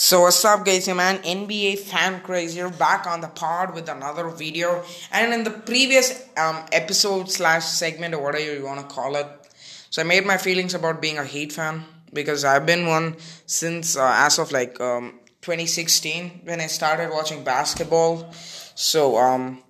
So what's up guys, your man NBA fan crazy here back on the pod with another video. And in the previous um, episode slash segment or whatever you want to call it so I made my feelings about being a Heat fan because I've been one since uh, as of like um, 2016 when I started watching basketball. So um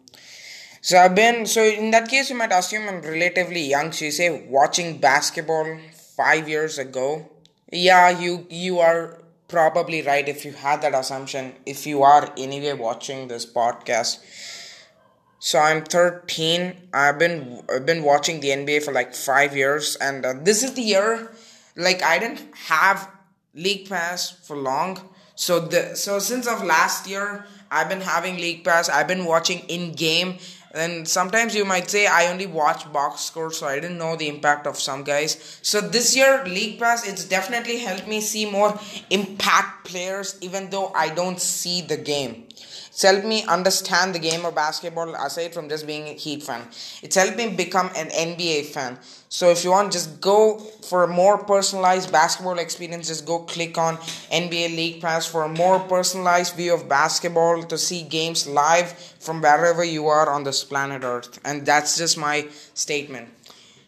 so I've been so in that case you might assume I'm relatively young. So you say watching basketball 5 years ago. Yeah you you are probably right if you had that assumption if you are anyway watching this podcast. So i'm 13 i've been i've been watching the nba for like 5 years and uh, this is the year like i didn't have league pass for long. So the so since of last year i've been having league pass. I've been watching in game and sometimes you might say I only watch box score, so I didn't know the impact of some guys. So this year, League Pass, it's definitely helped me see more impact players, even though I don't see the game. It's helped me understand the game of basketball aside from just being a Heat fan. It's helped me become an NBA fan. So if you want, just go for a more personalized basketball experience. Just go click on NBA League Pass for a more personalized view of basketball to see games live from wherever you are on this planet Earth. And that's just my statement.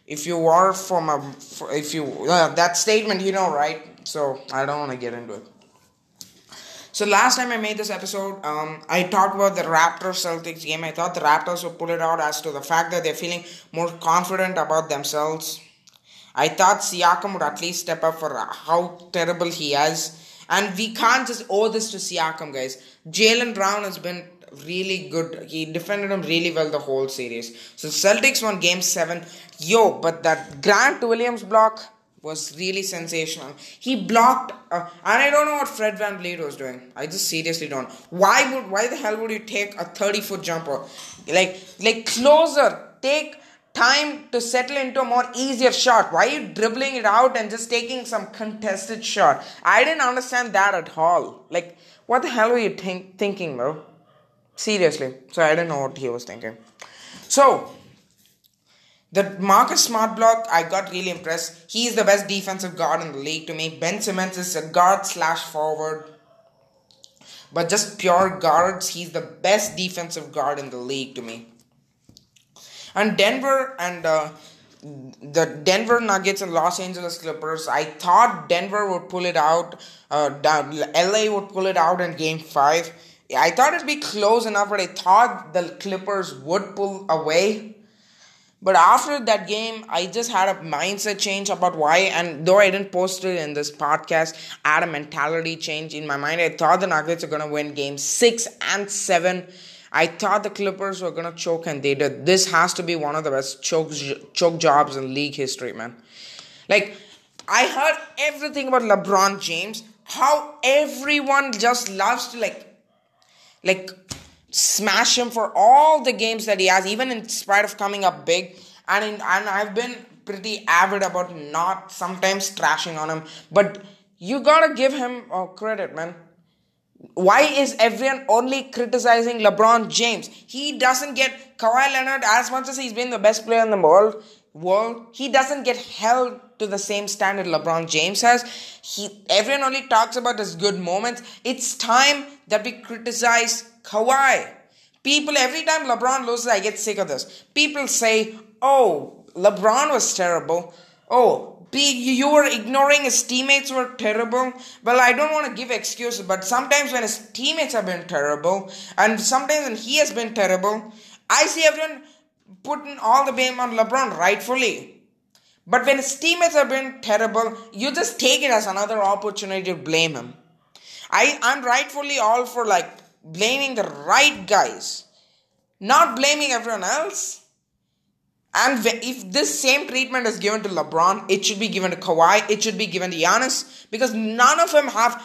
If you are from a, if you uh, that statement, you know, right? So I don't want to get into it. So last time I made this episode, um, I talked about the Raptors Celtics game. I thought the Raptors would pull it out as to the fact that they're feeling more confident about themselves. I thought Siakam would at least step up for how terrible he is. And we can't just owe this to Siakam, guys. Jaylen Brown has been really good. He defended him really well the whole series. So Celtics won game 7. Yo, but that Grant Williams block was really sensational. He blocked, uh, and I don't know what Fred Van VanVleet was doing. I just seriously don't. Why would, why the hell would you take a 30 foot jumper? Like, like closer, take time to settle into a more easier shot. Why are you dribbling it out and just taking some contested shot? I didn't understand that at all. Like, what the hell were you think, thinking, bro? Seriously. So I didn't know what he was thinking. So, the Marcus Smart block, I got really impressed. He is the best defensive guard in the league to me. Ben Simmons is a guard slash forward. But just pure guards, he's the best defensive guard in the league to me. And Denver and uh, the Denver Nuggets and Los Angeles Clippers, I thought Denver would pull it out. Uh, LA would pull it out in game 5. I thought it'd be close enough, but I thought the Clippers would pull away but after that game, I just had a mindset change about why, and though I didn't post it in this podcast, I had a mentality change in my mind. I thought the Nuggets are gonna win game six and seven. I thought the Clippers were gonna choke, and they did. This has to be one of the best choke choke jobs in league history, man. Like I heard everything about LeBron James, how everyone just loves to like, like smash him for all the games that he has, even in spite of coming up big. And in, and I've been pretty avid about not sometimes trashing on him, but you gotta give him uh, credit, man. Why is everyone only criticizing LeBron James? He doesn't get Kawhi Leonard as much as he's been the best player in the world. World, he doesn't get held to the same standard LeBron James has. He everyone only talks about his good moments. It's time that we criticize Kawhi. People, every time LeBron loses, I get sick of this. People say, oh, LeBron was terrible. Oh, you were ignoring his teammates were terrible. Well, I don't want to give excuses, but sometimes when his teammates have been terrible, and sometimes when he has been terrible, I see everyone putting all the blame on LeBron rightfully. But when his teammates have been terrible, you just take it as another opportunity to blame him. I, I'm rightfully all for like blaming the right guys, not blaming everyone else. And if this same treatment is given to LeBron, it should be given to Kawhi, it should be given to Giannis, because none of them have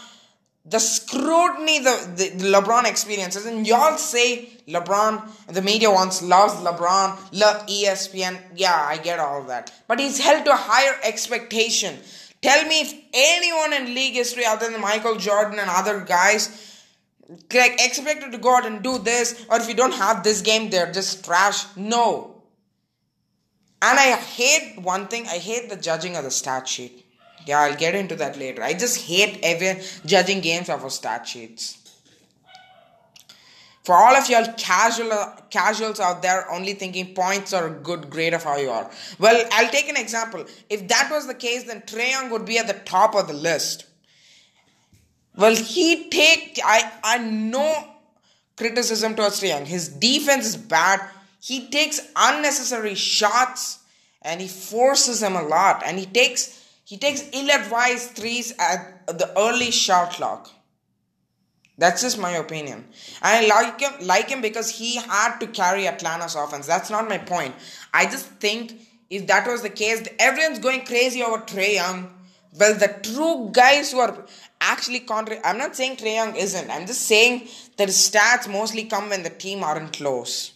the scrutiny the, the, LeBron experiences. And y'all say LeBron, the media wants loves LeBron, love ESPN. Yeah, I get all that. But he's held to a higher expectation. Tell me if anyone in league history other than Michael Jordan and other guys like expected to go out and do this, or if you don't have this game, they're just trash. No. And I hate one thing, I hate the judging of the stat sheet. Yeah, I'll get into that later. I just hate ever judging games off of stat sheets. For all of y'all casual casuals out there only thinking points are a good grade of how you are. Well, I'll take an example. If that was the case, then Trae Young would be at the top of the list. Well, he take I I know criticism towards Trae Young. His defense is bad. He takes unnecessary shots and he forces them a lot. And he takes he takes ill-advised threes at the early shot clock. That's just my opinion. I like him, like him because he had to carry Atlanta's offense. That's not my point. I just think if that was the case, everyone's going crazy over Trae Young. Well, the true guys who are actually contra- I'm not saying Trae Young isn't. I'm just saying that stats mostly come when the team aren't close.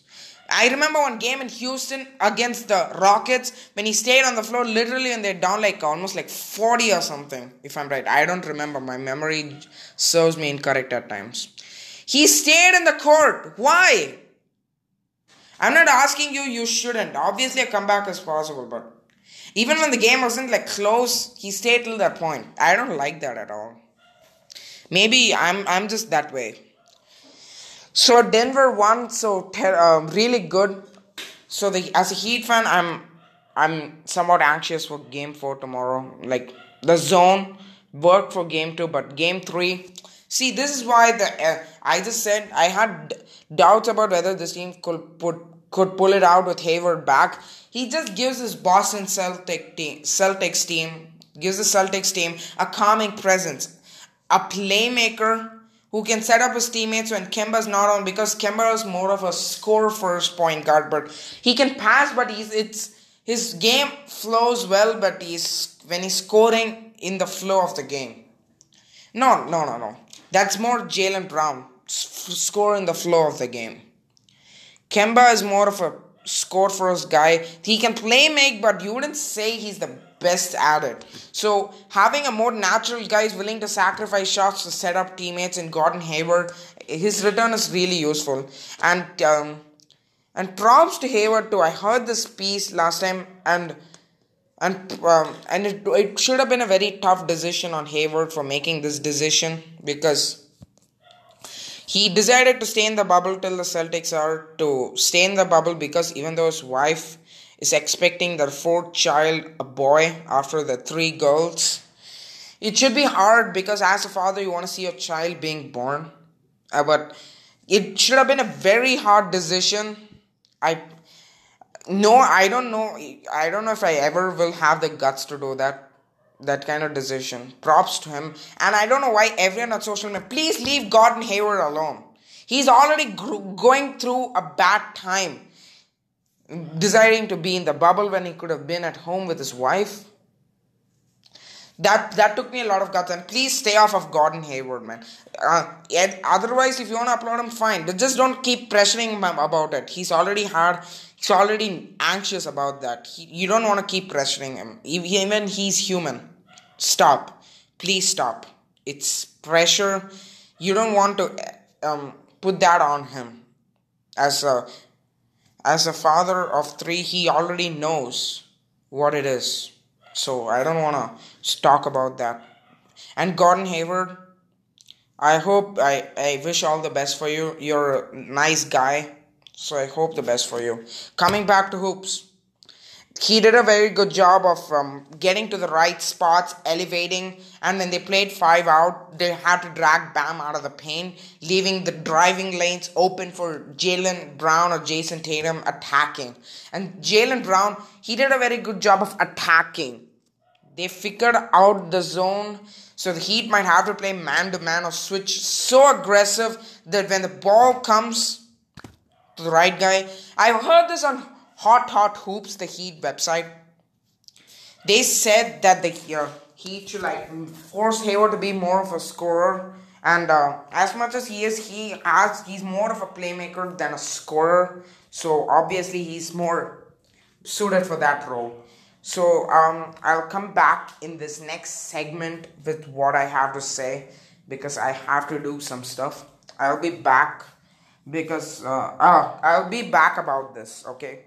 I remember one game in Houston against the Rockets when he stayed on the floor literally and they're down like almost like 40 or something, if I'm right. I don't remember. My memory serves me incorrect at times. He stayed in the court. Why? I'm not asking you, you shouldn't. Obviously, a comeback is possible, but even when the game wasn't like close, he stayed till that point. I don't like that at all. Maybe I'm I'm just that way. So Denver won, so ter- uh, really good. So the as a Heat fan, I'm I'm somewhat anxious for Game Four tomorrow. Like the zone worked for Game Two, but Game Three. See, this is why the uh, I just said I had doubts about whether this team could put could pull it out with Hayward back. He just gives his Boston Celtic team, Celtics team, gives the Celtics team a calming presence, a playmaker who can set up his teammates when Kemba's not on because Kemba is more of a score first point guard, but he can pass, but he's it's his game flows well, but he's when he's scoring in the flow of the game. No, no, no, no. That's more Jaylen Brown score in the flow of the game. Kemba is more of a score first guy. He can play make, but you wouldn't say he's the best at it. So having a more natural guy is willing to sacrifice shots to set up teammates in Gordon Hayward, his return is really useful. And um, and props to Hayward too. I heard this piece last time and and um, and it, it should have been a very tough decision on Hayward for making this decision because he decided to stay in the bubble till the Celtics are to stay in the bubble because even though his wife is expecting their fourth child, a boy, after the three girls. It should be hard because as a father, you want to see your child being born. Uh, but it should have been a very hard decision. I no, I don't know. I don't know if I ever will have the guts to do that. That kind of decision. Props to him. And I don't know why everyone on social media. Please leave Gordon Hayward alone. He's already going through a bad time desiring to be in the bubble when he could have been at home with his wife. That that took me a lot of guts. And please stay off of Gordon Hayward, man. Uh, otherwise, if you want to upload him, fine. But just don't keep pressuring him about it. He's already hard. He's already anxious about that. He, you don't want to keep pressuring him. Even he's human. Stop. Please stop. It's pressure. You don't want to um, put that on him as a as a father of three, he already knows what it is. So I don't want to talk about that. And Gordon Hayward, I hope, I, I wish all the best for you. You're a nice guy. So I hope the best for you. Coming back to hoops he did a very good job of um, getting to the right spots, elevating, and when they played five out, they had to drag Bam out of the paint, leaving the driving lanes open for Jaylen Brown or Jayson Tatum attacking. And Jaylen Brown, he did a very good job of attacking. They figured out the zone, so the Heat might have to play man to man or switch so aggressive that when the ball comes to the right guy, I've heard this on Hot Hot Hoops, the Heat website, they said that the uh, Heat should like force Hayward to be more of a scorer. And uh, as much as he is, he has he's more of a playmaker than a scorer. So obviously he's more suited for that role. So um, I'll come back in this next segment with what I have to say because I have to do some stuff. I'll be back because uh, uh, I'll be back about this. Okay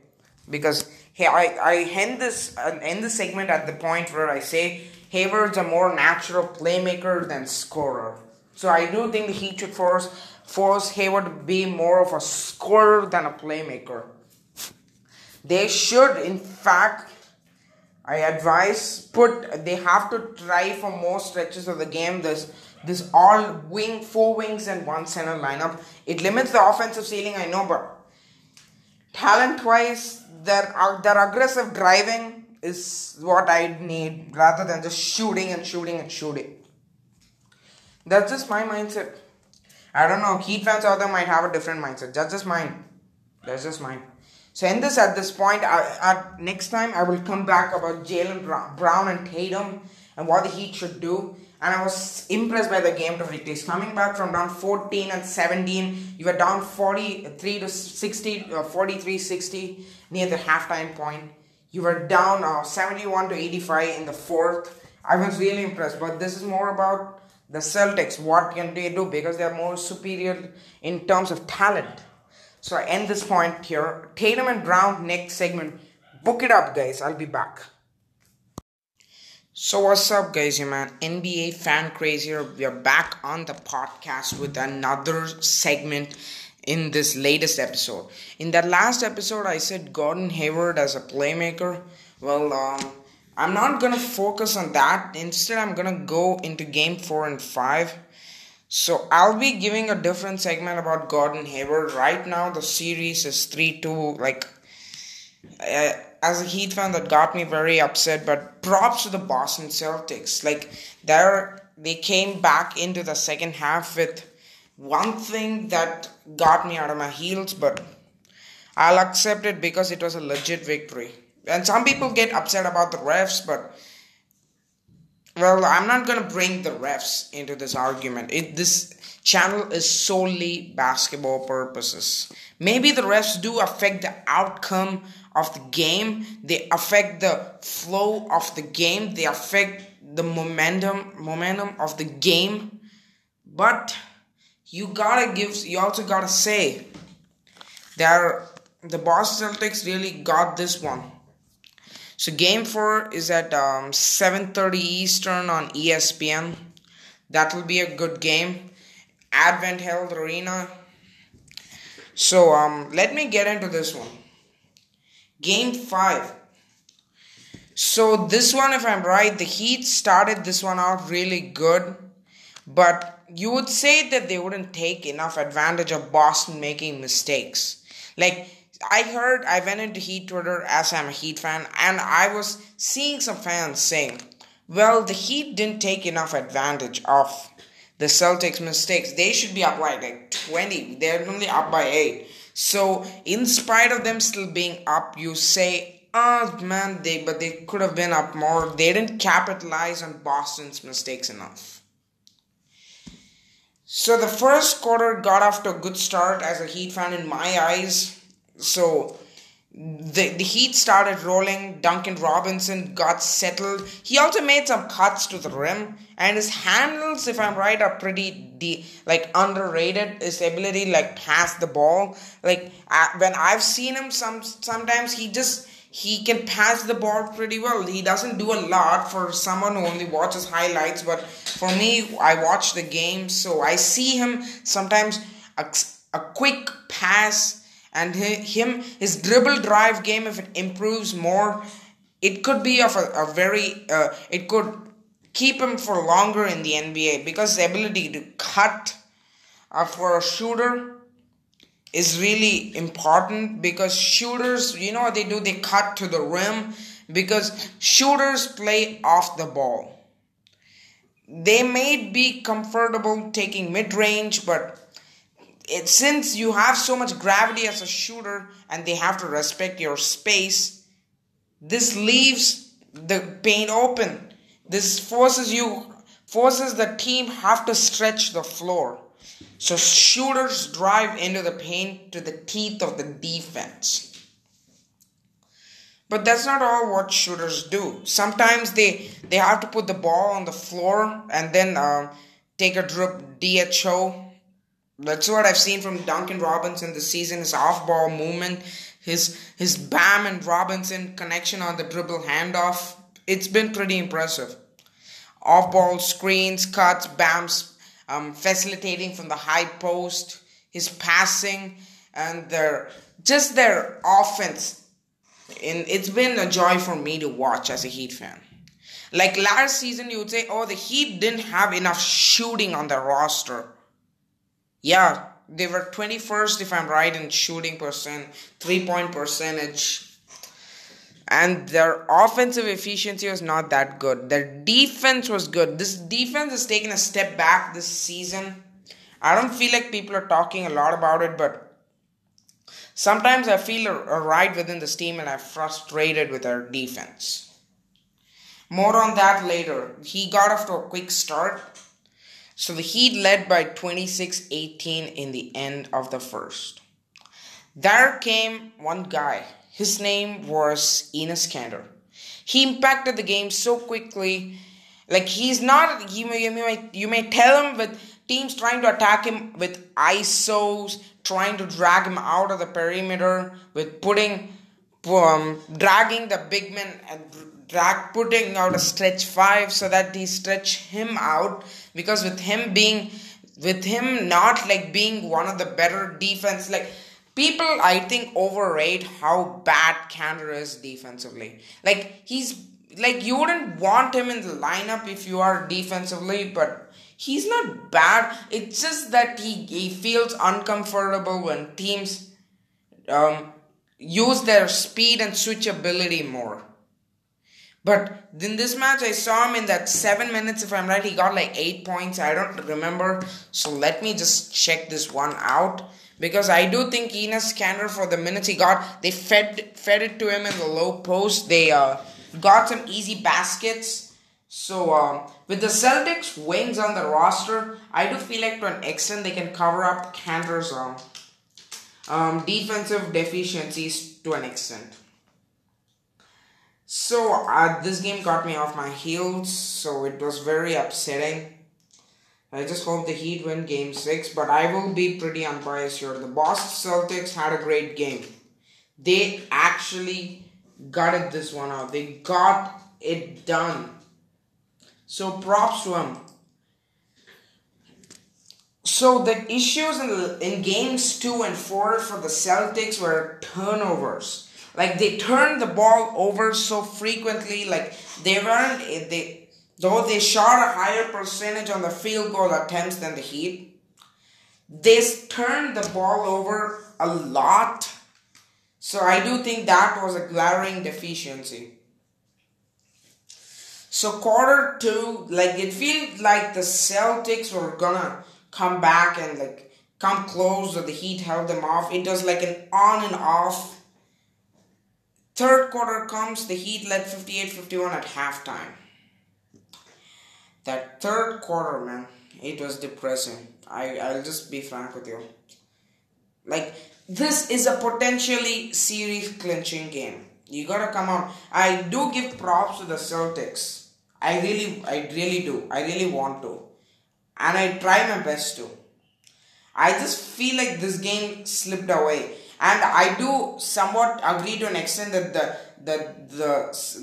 because hey, I, I end this end the segment at the point where I say Hayward's a more natural playmaker than scorer. So I do think the Heat should force force Hayward to be more of a scorer than a playmaker. They should, in fact, I advise put they have to try for more stretches of the game. This this all wing four wings and one center lineup. It limits the offensive ceiling, I know, but talent wise, their uh, their aggressive driving is what I need rather than just shooting and shooting and shooting. That's just my mindset. I don't know. Heat fans out there might have a different mindset. That's just mine. That's just mine. So end this at this point. I, at next time I will come back about Jaylen Brown and Tatum and what the Heat should do. And I was impressed by the game to victories. Coming back from down 14 and 17, you were down 43 to 60, uh, 43 60 near the halftime point. You were down uh, 71 to 85 in the fourth. I was really impressed. But this is more about the Celtics. What can they do? Because they are more superior in terms of talent. So I end this point here. Tatum and Brown next segment. Book it up, guys. I'll be back. So what's up, guys? You man, NBA fan crazier. We are back on the podcast with another segment in this latest episode. In that last episode, I said Gordon Hayward as a playmaker. Well, um, I'm not gonna focus on that. Instead, I'm gonna go into game four and five. So I'll be giving a different segment about Gordon Hayward. Right now, the series is 3 2. Like, uh, as a Heat fan, that got me very upset. But props to the Boston Celtics. Like, they they came back into the second half with one thing that got me out of my heels, but I'll accept it because it was a legit victory. And some people get upset about the refs, but well, I'm not gonna bring the refs into this argument. It this channel is solely basketball purposes. Maybe the refs do affect the outcome of the game. They affect the flow of the game. They affect the momentum momentum of the game. But you gotta give. You also gotta say that the Boston Celtics really got this one. So game four is at um, 7:30 Eastern on ESPN. That will be a good game. Advent Health Arena. So um, let me get into this one. Game five. So this one, if I'm right, the Heat started this one out really good, but you would say that they wouldn't take enough advantage of Boston making mistakes. Like I heard I went into Heat Twitter as I'm a Heat fan, and I was seeing some fans saying, "Well, the Heat didn't take enough advantage of the Celtics' mistakes. They should be up by like 20. They're only up by eight. So, in spite of them still being up, you say, "Oh man, they but they could have been up more. They didn't capitalize on Boston's mistakes enough." So the first quarter got off to a good start as a Heat fan in my eyes so the, the heat started rolling. Duncan Robinson got settled. He also made some cuts to the rim, and his handles, if I'm right, are pretty de- like underrated. His ability like pass the ball, like when I've seen him, some sometimes he just he can pass the ball pretty well. He doesn't do a lot for someone who only watches highlights, but for me, I watch the game, so I see him sometimes a, a quick pass and him his dribble drive game if it improves more it could be of a, a very uh, it could keep him for longer in the NBA because the ability to cut uh, for a shooter is really important because shooters you know what they do? They cut to the rim because shooters play off the ball. They may be comfortable taking mid range but it since you have so much gravity as a shooter and they have to respect your space this leaves the paint open. This forces you forces the team have to stretch the floor. So shooters drive into the paint to the teeth of the defense. But that's not all what shooters do. Sometimes they they have to put the ball on the floor and then uh, take a drip dho that's what I've seen from Duncan Robinson this season. His off-ball movement, his his Bam and Robinson connection on the dribble handoff. It's been pretty impressive. off ball screens, cuts, bams, um, facilitating from the high post, his passing, and their just their offense. And it's been a joy for me to watch as a Heat fan. Like last season, you would say, oh, the Heat didn't have enough shooting on their roster. Yeah, they were 21st, if I'm right, in shooting percent, three point percentage. And their offensive efficiency was not that good. Their defense was good. This defense has taken a step back this season. I don't feel like people are talking a lot about it, but sometimes I feel a, ride within this team and I'm frustrated with our defense. More on that later. He got off to a quick start. So the Heat led by 26 18 in the end of the first. There came one guy. His name was Enes Kanter. He impacted the game so quickly. Like he's not, you may, you may, you may tell him with teams trying to attack him with ISOs, trying to drag him out of the perimeter, with putting, um, dragging the big men and drag putting out a stretch five so that he stretch him out because with him being with him not like being one of the better defense like people I think overrate how bad Kanter is defensively. Like he's like you wouldn't want him in the lineup if you are defensively, but he's not bad. It's just that he, he feels uncomfortable when teams um, use their speed and switchability more. But in this match, I saw him in that seven minutes. If I'm right, he got like eight points. I don't remember. So let me just check this one out because I do think Enes Kanter for the minutes he got, they fed fed it to him in the low post. They uh, got some easy baskets. So um, with the Celtics wings on the roster, I do feel like to an extent they can cover up Kanter's um, um, defensive deficiencies to an extent. So uh, this game got me off my heels, so it was very upsetting. I just hope the Heat win Game Six, but I will be pretty unbiased here. The Boston Celtics had a great game. They actually gutted this one out. They got it done. So props to them. So the issues in the, in games two and four for the Celtics were turnovers. Like they turned the ball over so frequently. Like they weren't eh, they though they shot a higher percentage on the field goal attempts than the Heat. They turned the ball over a lot. So I do think that was a glaring deficiency. So quarter two, like it feels like the Celtics were gonna come back and like come close, but the Heat held them off. It was like an on and off Third quarter comes, the Heat led 58 51 at halftime. That third quarter, man, it was depressing. I, I'll just be frank with you. Like, this is a potentially series clinching game. You gotta come on. I do give props to the Celtics. I really, I really do. I really want to. And I try my best to. I just feel like this game slipped away and I do somewhat agree to an extent that the the the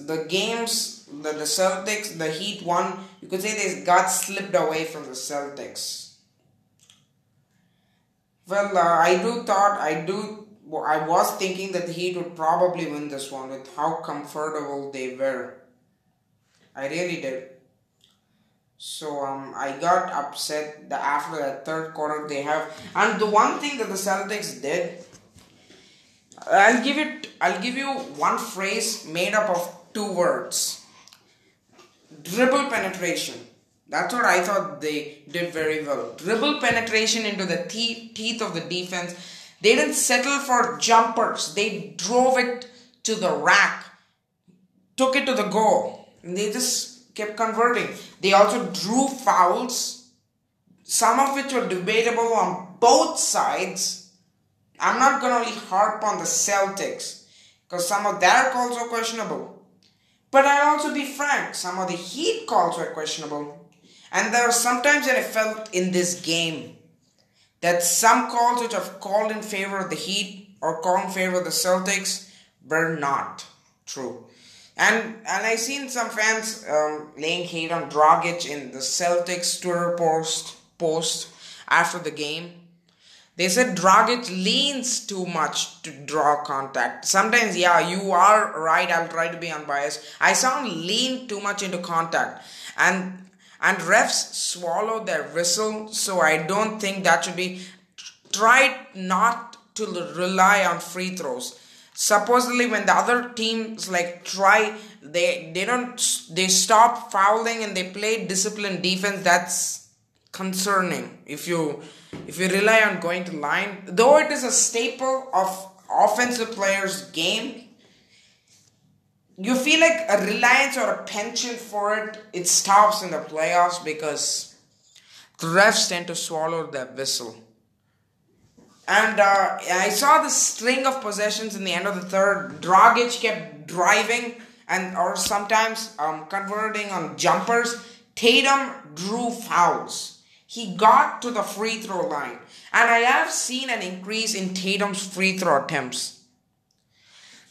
the games the, the Celtics the Heat won you could say they got slipped away from the Celtics. Well, uh, I do thought I do I was thinking that the Heat would probably win this one with how comfortable they were. I really did. So um, I got upset that after that third quarter they have, and the one thing that the Celtics did I'll give it I'll give you one phrase made up of two words. Dribble penetration. That's what I thought they did very well. Dribble penetration into the te- teeth of the defense. They didn't settle for jumpers. They drove it to the rack, took it to the goal. And they just kept converting. They also drew fouls, some of which were debatable on both sides I'm not going to really harp on the Celtics because some of their calls are questionable. But I'll also be frank, some of the Heat calls were questionable. And there are sometimes that I felt in this game that some calls which have called in favor of the Heat or called in favor of the Celtics were not true. And and I seen some fans um, laying hate on Dragic in the Celtics Twitter post post after the game. They said Dragic leans too much to draw contact. Sometimes, yeah, you are right. I'll try to be unbiased. I sound lean too much into contact, and and refs swallow their whistle. So I don't think that should be. Try not to rely on free throws supposedly when the other teams like try they they don't they stop fouling and they play disciplined defense that's concerning if you if you rely on going to line though it is a staple of offensive players game you feel like a reliance or a penchant for it it stops in the playoffs because the refs tend to swallow their whistle and uh, I saw the string of possessions in the end of the third. Dragic kept driving and or sometimes um, converting on jumpers. Tatum drew fouls. He got to the free throw line. And I have seen an increase in Tatum's free throw attempts.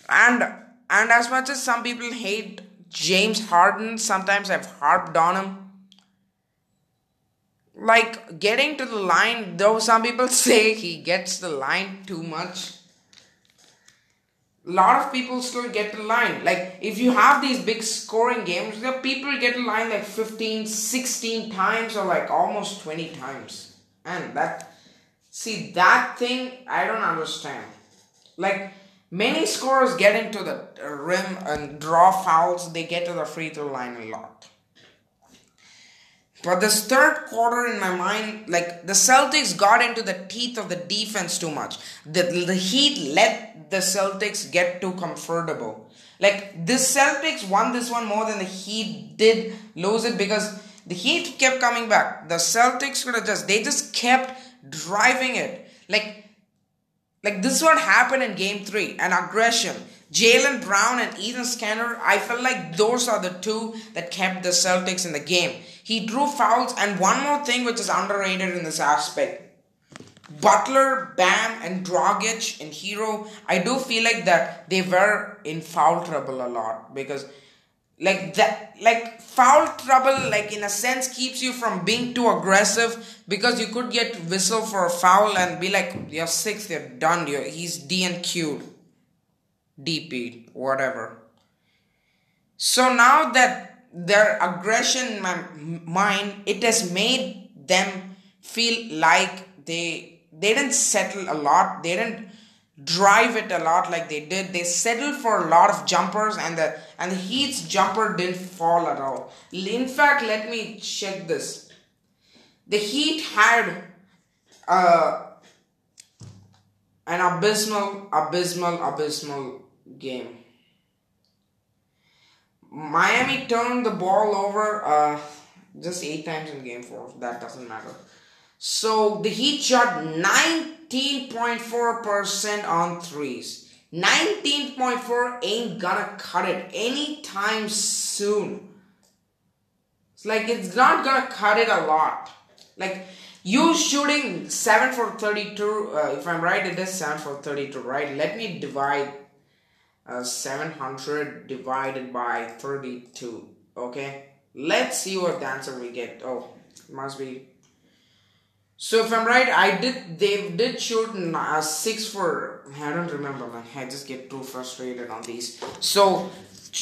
And and as much as some people hate James Harden, sometimes I've harped on him like getting to the line, though some people say he gets the line too much. A lot of people still get the line. Like if you have these big scoring games, the people get the line like 15, 16 times or like almost 20 times. And that see that thing I don't understand. Like many scorers get into the rim and draw fouls, they get to the free throw line a lot. But this third quarter in my mind, like the Celtics got into the teeth of the defense too much. The, the Heat let the Celtics get too comfortable. Like the Celtics won this one more than the Heat did lose it because the Heat kept coming back. The Celtics could have just they just kept driving it. Like like this is what happened in game three, an aggression. Jaylen Brown and Enes Kanter, I felt like those are the two that kept the Celtics in the game. He drew fouls, and one more thing which is underrated in this aspect. Butler, Bam, and Dragic and Herro, I do feel like that they were in foul trouble a lot because like that like foul trouble like in a sense keeps you from being too aggressive because you could get whistle for a foul and be like you're six you're done you're, he's DNQ'd DP whatever so now that their aggression in my mind it has made them feel like they they didn't settle a lot they didn't drive it a lot like they did. They settled for a lot of jumpers and the and the Heat's jumper didn't fall at all. In fact, let me check this. The Heat had uh, an abysmal, abysmal, abysmal game. Miami turned the ball over uh, just eight times in game four. That doesn't matter. So the Heat shot 19.4% on threes. 19.4 ain't gonna cut it anytime soon. It's like it's not gonna cut it a lot. Like you shooting 7 for 32, uh, if I'm right, it is 7 for 32, right? Let me divide uh, 700 divided by 32, okay? Let's see what the answer we get. Oh, must be so if I'm right, I did. They did shoot uh, six for. I don't remember, man. I just get too frustrated on these. So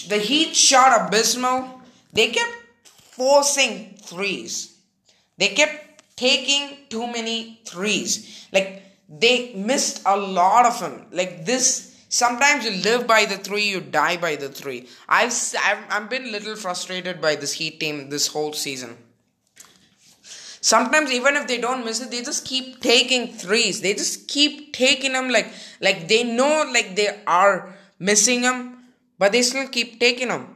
the Heat shot abysmal. They kept forcing threes. They kept taking too many threes. Like they missed a lot of them. Like this. Sometimes you live by the three, you die by the three. I've I've, I've been a little frustrated by this Heat team this whole season. Sometimes even if they don't miss it, they just keep taking threes. They just keep taking them like like they know like they are missing them, but they still keep taking them.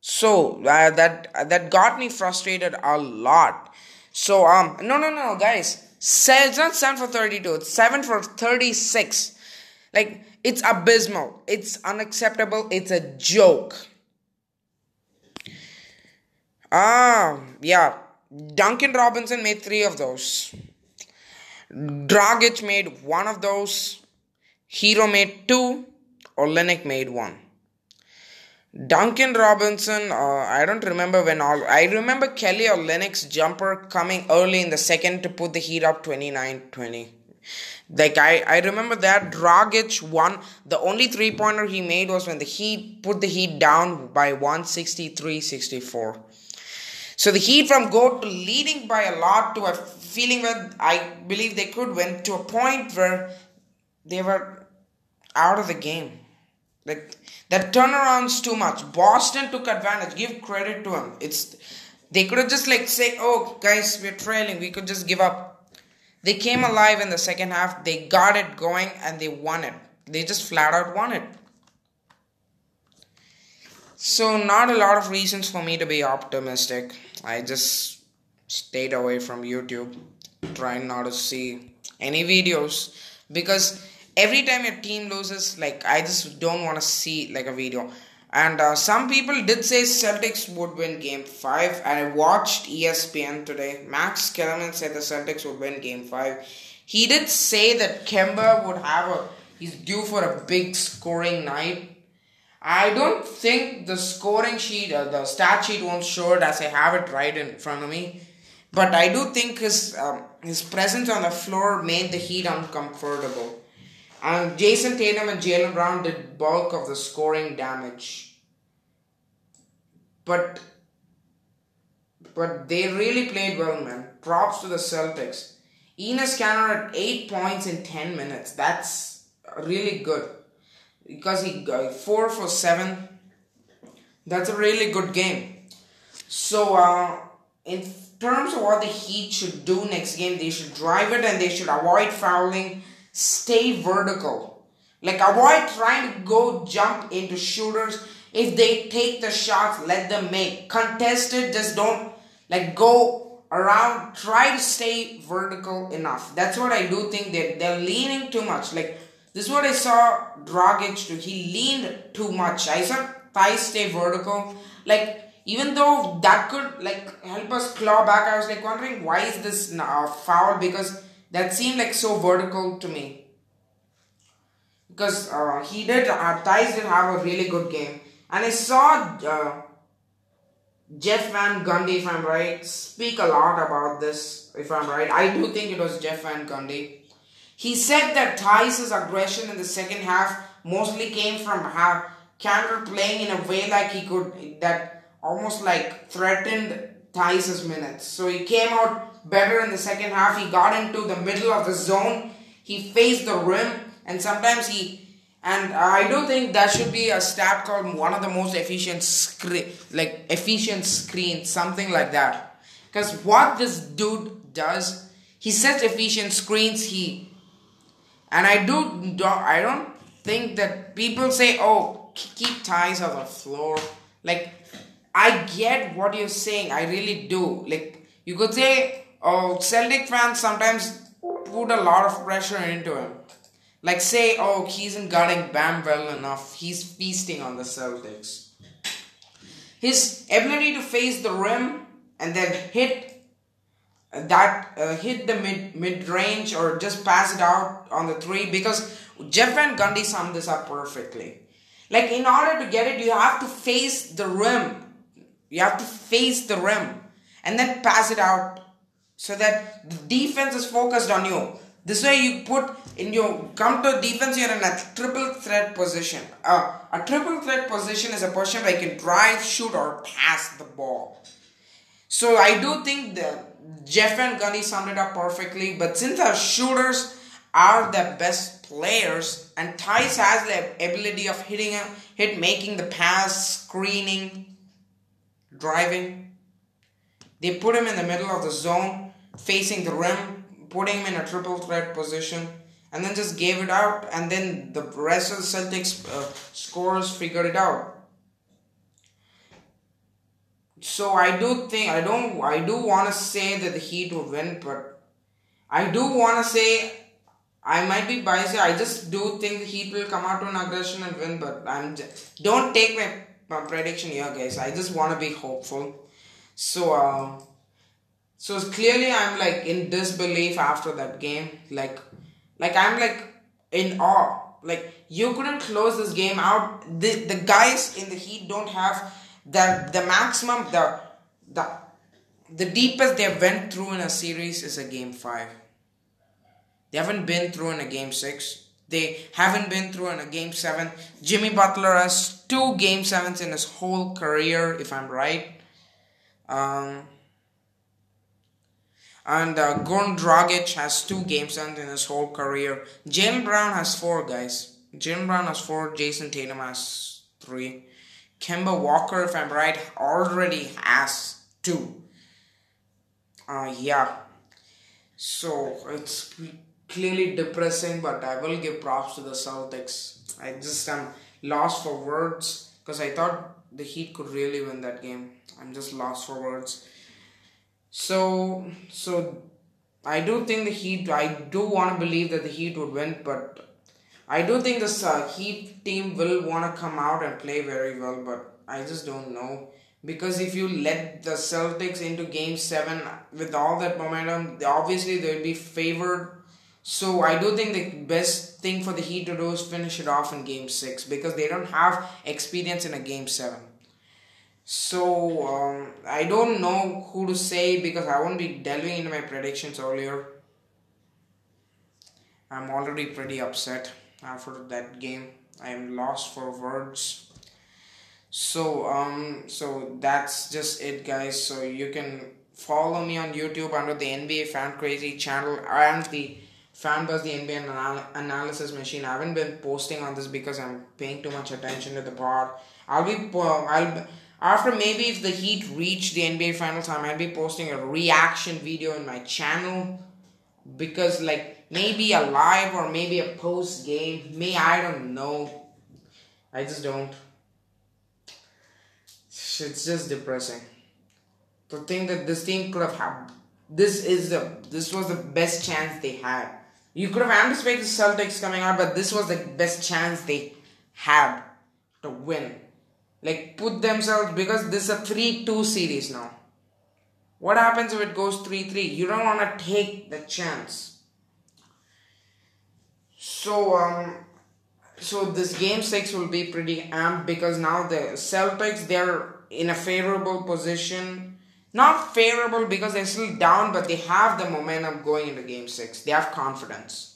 So uh, that that got me frustrated a lot. So um no no no guys, it's not seven for thirty two. It's seven for thirty six. Like it's abysmal. It's unacceptable. It's a joke. Ah yeah Duncan Robinson made three of those. Dragic made one of those. Herro made two. Olynyk made one. Duncan Robinson, uh, I don't remember when all. I remember Kelly Olynyk's jumper coming early in the second to put the Heat up 29 20. Like I, I remember that Dragic won. The only three pointer he made was when the Heat put the Heat down by 163 64. So the Heat from go to leading by a lot to a feeling where I believe they could win to a point where they were out of the game. Like that turnaround's too much. Boston took advantage. Give credit to them. It's they could have just like say, "Oh, guys, we're trailing. We could just give up." They came alive in the second half. They got it going and they won it. They just flat out won it. So not a lot of reasons for me to be optimistic. I just stayed away from YouTube, trying not to see any videos because every time your team loses, like I just don't want to see like a video. And uh, some people did say Celtics would win Game Five. And I watched ESPN today. Max Kellerman said the Celtics would win Game Five. He did say that Kemba would have a. He's due for a big scoring night. I don't think the scoring sheet, uh, the stat sheet won't show it as I have it right in front of me. But I do think his um, his presence on the floor made the Heat uncomfortable. And Jayson Tatum and Jaylen Brown did bulk of the scoring damage. But but they really played well, man. Props to the Celtics. Enes Kanter at 8 points in 10 minutes. That's really good. Because he got 4 for 7. That's a really good game. So, uh, in terms of what the Heat should do next game, they should drive it and they should avoid fouling stay vertical. Like avoid trying to go jump into shooters. If they take the shots, let them make. Contested, just don't like go around. Try to stay vertical enough. That's what I do think that they're leaning too much. Like this is what I saw Dragic do. He leaned too much. I saw Theis stay vertical. Like even though that could like help us claw back, I was like wondering why is this now foul because that seemed like so vertical to me. Because uh, he did, uh, Theis did have a really good game. And I saw uh, Jeff Van Gundy, if I'm right, speak a lot about this, if I'm right. I do think it was Jeff Van Gundy. He said that Theis's aggression in the second half mostly came from how Kanter playing in a way like he could, that almost like threatened Theis's minutes. So he came out better in the second half. He got into the middle of the zone. He faced the rim, and sometimes he. And I do think that should be a stat called one of the most efficient screen, like efficient screens, something like that. Because what this dude does, he sets efficient screens. He, and I do, do I don't think that people say, "Oh, keep Theis on the floor." Like, I get what you're saying. I really do. Like, you could say oh, Celtic fans sometimes put a lot of pressure into him. Like say, oh, he's not guarding Bam well enough. He's feasting on the Celtics. His ability to face the rim and then hit that uh, hit the mid mid range or just pass it out on the three because Jeff Van Gundy summed this up perfectly. Like in order to get it, you have to face the rim. You have to face the rim and then pass it out so that the defense is focused on you. This way, you put in your come to defense, you're in a triple threat position. Uh, a triple threat position is a position where you can drive, shoot, or pass the ball. So I do think that Jeff Van Gundy summed it up perfectly. But since our shooters are the best players, and Theis has the ability of hitting, hit, making the pass, screening, driving. They put him in the middle of the zone facing the rim, putting him in a triple threat position, and then just gave it out. And then the rest of the Celtics uh, scorers figured it out. So I do think I don't I do want to say that the Heat will win, but I do want to say I might be biased. I just do think the Heat will come out to an aggression and win, but I'm just, don't take my, my prediction here, guys. I just want to be hopeful. So. Uh, so clearly I'm like in disbelief after that game. Like like I'm like in awe. like you couldn't close this game out. The the guys in the Heat don't have the the maximum the the the deepest they went through in a series is a game five. They haven't been through in a game six. They haven't been through in a game seven. Jimmy Butler has two game sevens in his whole career, if I'm right. Um, and uh, Goran Dragic has two games sevens in his whole career. Jaylen Brown has four guys. Jaylen Brown has four. Jayson Tatum has three. Kemba Walker, if I'm right, already has two. Uh, yeah. So it's clearly depressing, but I will give props to the Celtics. I just am lost for words because I thought the Heat could really win that game. I'm just lost for words. So, so I do think the Heat. I do want to believe that the Heat would win, but I do think this uh, Heat team will want to come out and play very well. But I just don't know because if you let the Celtics into Game Seven with all that momentum, obviously they will be favored. So I do think the best thing for the Heat to do is finish it off in Game Six because they don't have experience in a Game Seven. So um, I don't know who to say because I won't be delving into my predictions earlier. I'm already pretty upset after that game. I am lost for words. So um so that's just it guys. So you can follow me on YouTube under the NBA Fan Crazy channel and the Fanbuzz the NBA anal- analysis machine. I haven't been posting on this because I'm paying too much attention to the pod. I'll be I'll after maybe if the Heat reach the NBA Finals, I might be posting a reaction video in my channel because like maybe a live or maybe a post game. Me, I don't know. I just don't. It's just depressing. To think that this team could have had this is the this was the best chance they had. You could have anticipated the Celtics coming out, but this was the best chance they had to win like put themselves because this is a 3-2 series now. What happens if it goes 3-3 you don't want to take the chance. So um so this game 6 will be pretty amped because now the celtics they're in a favorable position. Not favorable because they're still down but they have the momentum going into game 6 they have confidence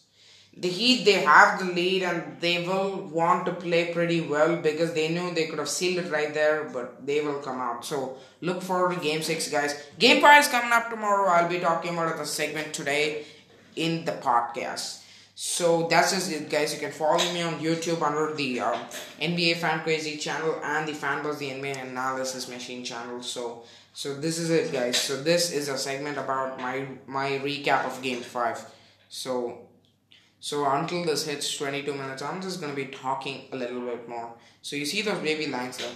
the Heat they have the lead and they will want to play pretty well because they knew they could have sealed it right there, but they will come out. So look forward to Game Six, guys. Game Five is coming up tomorrow. I'll be talking about the segment today in the podcast. So that's just it, guys. You can follow me on YouTube under the uh, NBA Fan Crazy channel and the Fanbuzz the NBA Analysis Machine channel. So so this is it, guys. So this is a segment about my my recap of Game Five. So so until this hits 22 minutes, I'm just gonna be talking a little bit more. So you see those baby lines there.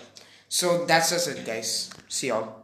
So that's just it, guys. See y'all.